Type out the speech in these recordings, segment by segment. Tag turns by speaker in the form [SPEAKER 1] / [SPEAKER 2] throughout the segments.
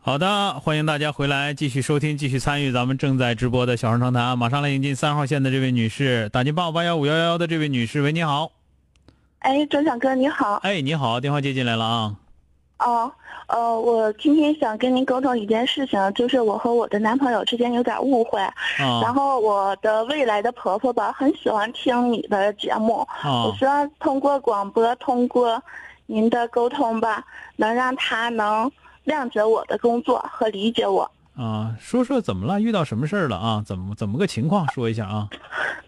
[SPEAKER 1] 好的，欢迎大家回来继续收听、继续参与咱们正在直播的小声长谈。马上来迎进三号线的这位女士，打进八五八幺五幺幺的这位女士，喂，你好。
[SPEAKER 2] 哎，周小哥，你好。
[SPEAKER 1] 哎，你好，电话接进来了啊。
[SPEAKER 2] 哦，呃，我今天想跟您沟通一件事情，就是我和我的男朋友之间有点误会。
[SPEAKER 1] 啊。
[SPEAKER 2] 然后我的未来的婆婆吧，很喜欢听你的节目。
[SPEAKER 1] 啊。
[SPEAKER 2] 我希望通过广播，通过您的沟通吧，能让他能。谅解我的工作和理解我
[SPEAKER 1] 啊，说说怎么了？遇到什么事儿了啊？怎么怎么个情况？说一下啊。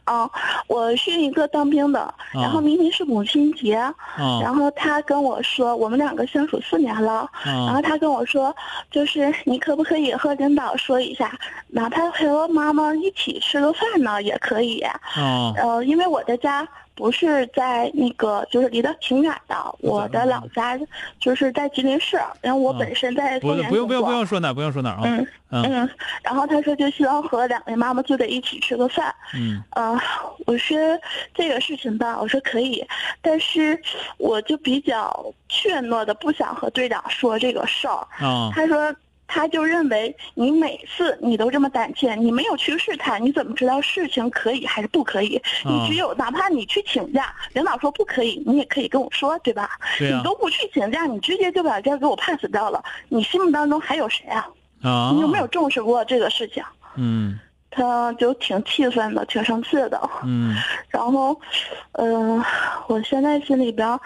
[SPEAKER 2] 啊，我是一个当兵的，然后明天是母亲节，然后他跟我说，我们两个相处四年了，然后他跟我说，就是你可不可以和领导说一下，哪怕陪我妈妈一起吃个饭呢，也可以。
[SPEAKER 1] 啊，
[SPEAKER 2] 呃，因为我的家。不是在那个，就是离得挺远的。我的老家就是在吉林市，然后我本身在
[SPEAKER 1] 不不用不用不用说哪不用说哪啊。
[SPEAKER 2] 嗯嗯。然后他说就希望和两位妈妈坐在一起吃个饭。
[SPEAKER 1] 嗯。
[SPEAKER 2] 呃，我说这个事情吧，我说可以，但是我就比较怯懦的，不想和队长说这个事儿。
[SPEAKER 1] 啊。
[SPEAKER 2] 他说。他就认为你每次你都这么胆怯，你没有去试探，你怎么知道事情可以还是不可以？你只有哪怕你去请假，领导说不可以，你也可以跟我说，对吧？
[SPEAKER 1] 对
[SPEAKER 2] 你都不去请假，你直接就把这给我 pass 掉了，你心目当中还有谁啊？
[SPEAKER 1] 啊！
[SPEAKER 2] 你有没有重视过这个事情？
[SPEAKER 1] 嗯。
[SPEAKER 2] 他就挺气愤的，挺生气的。
[SPEAKER 1] 嗯。
[SPEAKER 2] 然后，嗯，我现在心里边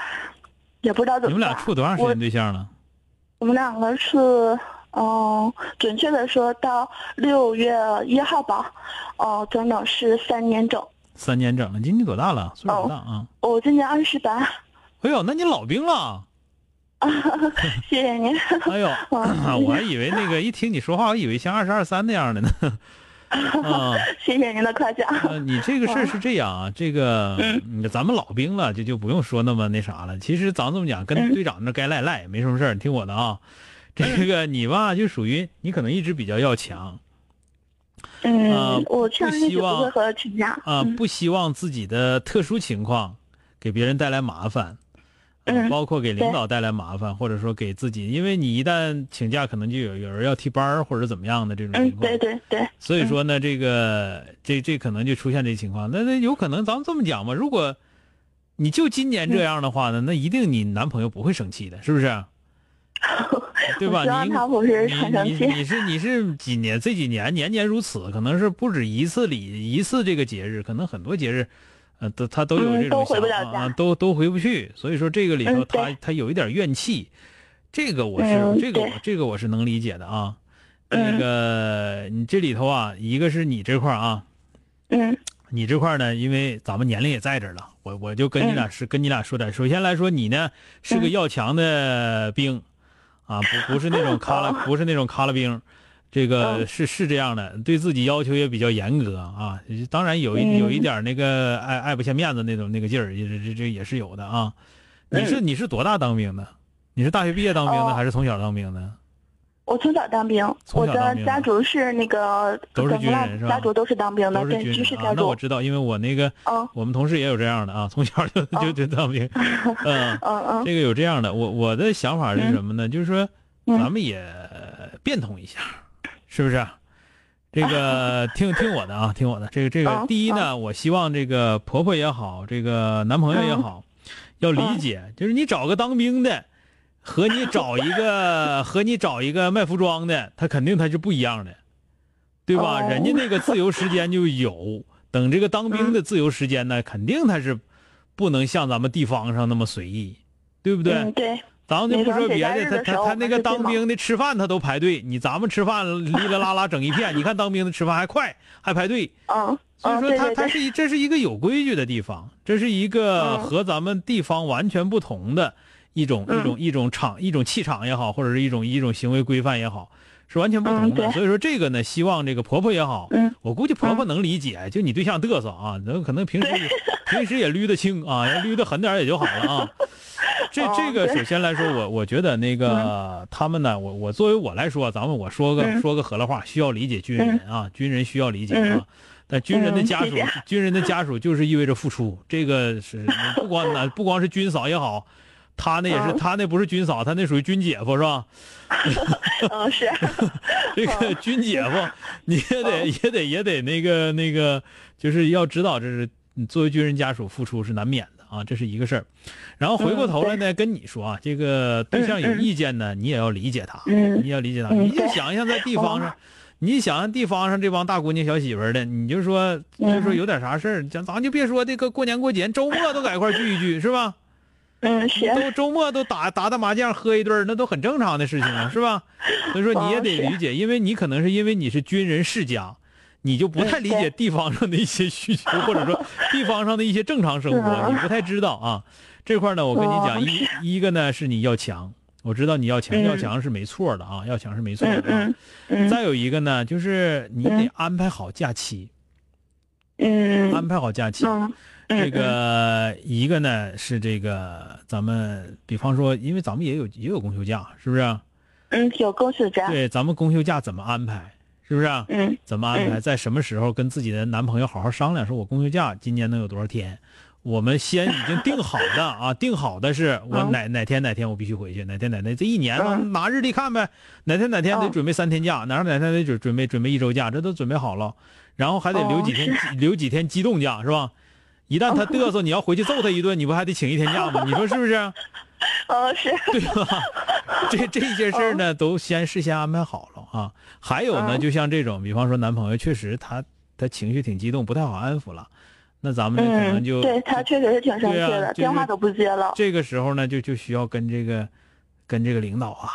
[SPEAKER 2] 也不知道怎么。
[SPEAKER 1] 你们俩处多长时间对象了？
[SPEAKER 2] 我们两个是。嗯，准确的说到六月一号吧，哦，整整是三年整。
[SPEAKER 1] 三年整了，今年多大了？岁数多大啊？
[SPEAKER 2] 我今年二十八。
[SPEAKER 1] 哎呦，那你老兵了。
[SPEAKER 2] 谢谢您。
[SPEAKER 1] 哎呦，我还以为那个一听你说话，我以为像二十二三那样的呢。啊，
[SPEAKER 2] 谢谢您的夸奖。
[SPEAKER 1] 你这个事儿是这样啊，这个咱们老兵了，就就不用说那么那啥了。其实咱这么讲，跟队长那该赖赖，没什么事儿。你听我的啊。这个你吧，就属于你可能一直比较要强，
[SPEAKER 2] 嗯，我
[SPEAKER 1] 不希望
[SPEAKER 2] 和请假
[SPEAKER 1] 啊，不希望自己的特殊情况给别人带来麻烦，
[SPEAKER 2] 嗯，
[SPEAKER 1] 包括给领导带来麻烦，或者说给自己，因为你一旦请假，可能就有有人要替班儿或者怎么样的这种情况，
[SPEAKER 2] 对对对，
[SPEAKER 1] 所以说呢，这个这这可能就出现这情况，那那有可能咱们这么讲吧，如果你就今年这样的话呢，那一定你男朋友不会生气的，是不是？对吧？你你你是你是几年这几年年年如此，可能是不止一次礼一次这个节日，可能很多节日，呃，都他都有这种想法啊，都都回不去。所以说这个里头他他有一点怨气，这个我是这个我这个我是能理解的啊。那个你这里头啊，一个是你这块啊，
[SPEAKER 2] 嗯，
[SPEAKER 1] 你这块呢，因为咱们年龄也在这了，我我就跟你俩是跟你俩说点。首先来说，你呢是个要强的兵。啊，不不是那种卡拉，不是那种卡拉兵，这个是是这样的，对自己要求也比较严格啊。当然有一有一点那个爱爱不下面子那种那个劲儿，也这这也是有的啊。你是你是多大当兵的？你是大学毕业当兵的，还是从小当兵的？
[SPEAKER 2] 我从小当兵，我的家族是那个
[SPEAKER 1] 都是军人是吧？
[SPEAKER 2] 家族都是当兵的，
[SPEAKER 1] 都是
[SPEAKER 2] 军
[SPEAKER 1] 人啊。那我知道，因为我那个，我们同事也有这样的啊，从小就就就当兵。
[SPEAKER 2] 嗯嗯嗯，
[SPEAKER 1] 这个有这样的，我我的想法是什么呢？就是说，咱们也变通一下，是不是？这个 听听我的啊，听我的。这个这个，第一呢，我希望这个婆婆也好，这个男朋友也好，要理解，就是你找个当兵的。和你找一个 和你找一个卖服装的，他肯定他是不一样的，对吧？人家那个自由时间就有，等这个当兵的自由时间呢，肯定他是不能像咱们地方上那么随意，对不对？
[SPEAKER 2] 对。
[SPEAKER 1] 咱们就不说别的，他他他那个当兵的吃饭他都排队，你咱们吃饭哩哩啦啦整一片，你看当兵的吃饭还快还排队。
[SPEAKER 2] 嗯。
[SPEAKER 1] 所以说他他是一这是一个有规矩的地方，这是一个和咱们地方完全不同的。一种一种一种场一种气场也好，或者是一种一种行为规范也好，是完全不同的。所以说这个呢，希望这个婆婆也好，我估计婆婆能理解。就你对象嘚瑟啊，那可能平时 平时也捋得清啊，要捋得狠点也就好了啊。这这个首先来说，我我觉得那个他们呢，我我作为我来说，咱们我说个说个河了话，需要理解军人啊，军人需要理解啊。但军人的家属，军人的家属就是意味着付出，这个是不光呢，不光是军嫂也好。他那也是，他那不是军嫂，他那属于军姐夫是吧？
[SPEAKER 2] 嗯，是。
[SPEAKER 1] 这个军姐夫，你也得也得也得那个那个，就是要知道，这是作为军人家属付出是难免的啊，这是一个事儿。然后回过头来呢，跟你说啊，这个对象有意见呢，你也要理解他，你要理解他。你就想一想，在地方上，你想想地方上这帮大姑娘小媳妇的，你就说就说有点啥事儿，咱咱就别说这个过年过节，周末都在一块聚一聚，是吧？都周末都打打打麻将，喝一顿，那都很正常的事情啊，是吧？所以说你也得理解，因为你可能是因为你是军人世家，你就不太理解地方上的一些需求，或者说地方上的一些正常生活，你不太知道啊。这块呢，我跟你讲，一一个呢是你要强，我知道你要强，要强是没错的啊，要强是没错的。再有一个呢，就是你得安排好假期。
[SPEAKER 2] 嗯。
[SPEAKER 1] 安排好假期。这个一个呢是这个咱们，比方说，因为咱们也有也有公休假，是不是？
[SPEAKER 2] 嗯，有公休假。
[SPEAKER 1] 对，咱们公休假怎么安排？是不是？
[SPEAKER 2] 嗯。
[SPEAKER 1] 怎么安排？在什么时候跟自己的男朋友好好商量？说我公休假今年能有多少天？我们先已经定好的啊，定好的是我哪哪天哪天我必须回去，哪天哪天这一年拿日历看呗，哪天哪天得准备三天假，哪天哪天得准准备准备一周假，这都准备好了，然后还得留几天留几天机动假，是吧？一旦他嘚瑟，你要回去揍他一顿，你不还得请一天假吗？你说是不是？
[SPEAKER 2] 哦，是
[SPEAKER 1] 对吧？这这些事儿呢，都先事先安排好了啊。还有呢，就像这种，比方说男朋友确实他他情绪挺激动，不太好安抚了，那咱们可能就
[SPEAKER 2] 对他确实是挺生气的，电话都不接了。
[SPEAKER 1] 这个时候呢，就就需要跟这个跟这个领导啊。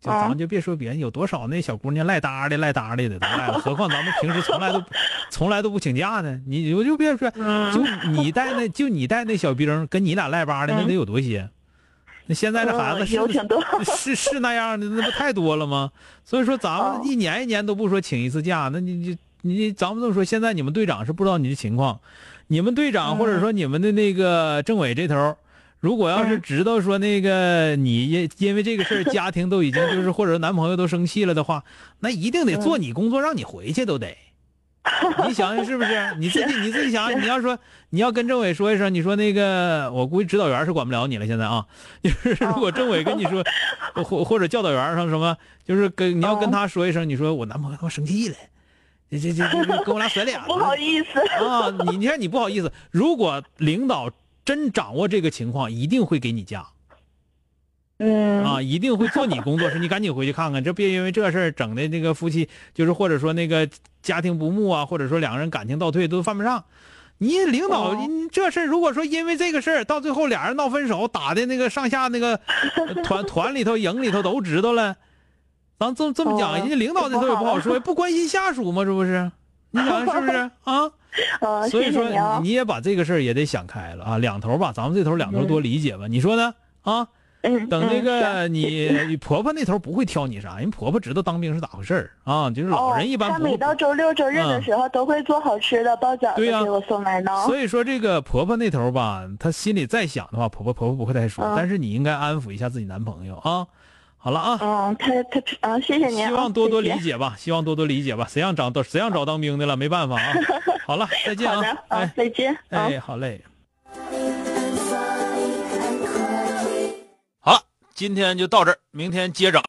[SPEAKER 1] 就咱们就别说别人，有多少那小姑娘赖搭的赖搭的的都赖了，何况咱们平时从来都从来都不请假呢。你我就别说，就你带那就你带那小兵跟你俩赖巴的那得有多些？那现在这孩子是是是那样的，那不太多了吗？所以说咱们一年一年都不说请一次假，那你你你咱们这么说，现在你们队长是不知道你的情况，你们队长或者说你们的那个政委这头。如果要是知道说那个你因因为这个事儿家庭都已经就是或者男朋友都生气了的话，那一定得做你工作让你回去都得，你想想是不是？你自己你自己想，你要说你要跟政委说一声，你说那个我估计指导员是管不了你了，现在啊，就是如果政委跟你说，或或者教导员上什么，就是跟你要跟他说一声，你说我男朋友他妈生气了，这这这跟我俩甩脸了，
[SPEAKER 2] 不好意思
[SPEAKER 1] 啊，你你看你不好意思，如果领导。真掌握这个情况，一定会给你假。
[SPEAKER 2] 嗯
[SPEAKER 1] 啊，一定会做你工作，是你赶紧回去看看，这别因为这事儿整的那个夫妻，就是或者说那个家庭不睦啊，或者说两个人感情倒退都犯不上。你领导，你这事儿如果说因为这个事儿到最后俩人闹分手，打的那个上下那个团 团里头、营里头都知道了，咱这这么讲，人家领导这头也不好说，不关心下属吗？这不是？你想是不是 啊？所以说你也把这个事儿也得想开了啊，两头吧，咱们这头两头多理解吧，你说呢？啊，等这个 你婆婆那头不会挑你啥，人婆婆知道当兵是咋回事儿啊，就是老人一般。
[SPEAKER 2] 她每到周六周日的时候都会做好吃的包饺子给我送来呢。
[SPEAKER 1] 所以说这个婆婆那头吧，她心里再想的话，婆婆婆婆不会太说，但是你应该安抚一下自己男朋友啊。好了啊，
[SPEAKER 2] 嗯，他他啊，谢谢您，
[SPEAKER 1] 希望多多理解吧，希望多多理解吧，谁让找谁让找当兵的了，没办法啊。好了，再见
[SPEAKER 2] 啊，哎，再见，
[SPEAKER 1] 哎，好嘞。好了，今天就到这儿，明天接着。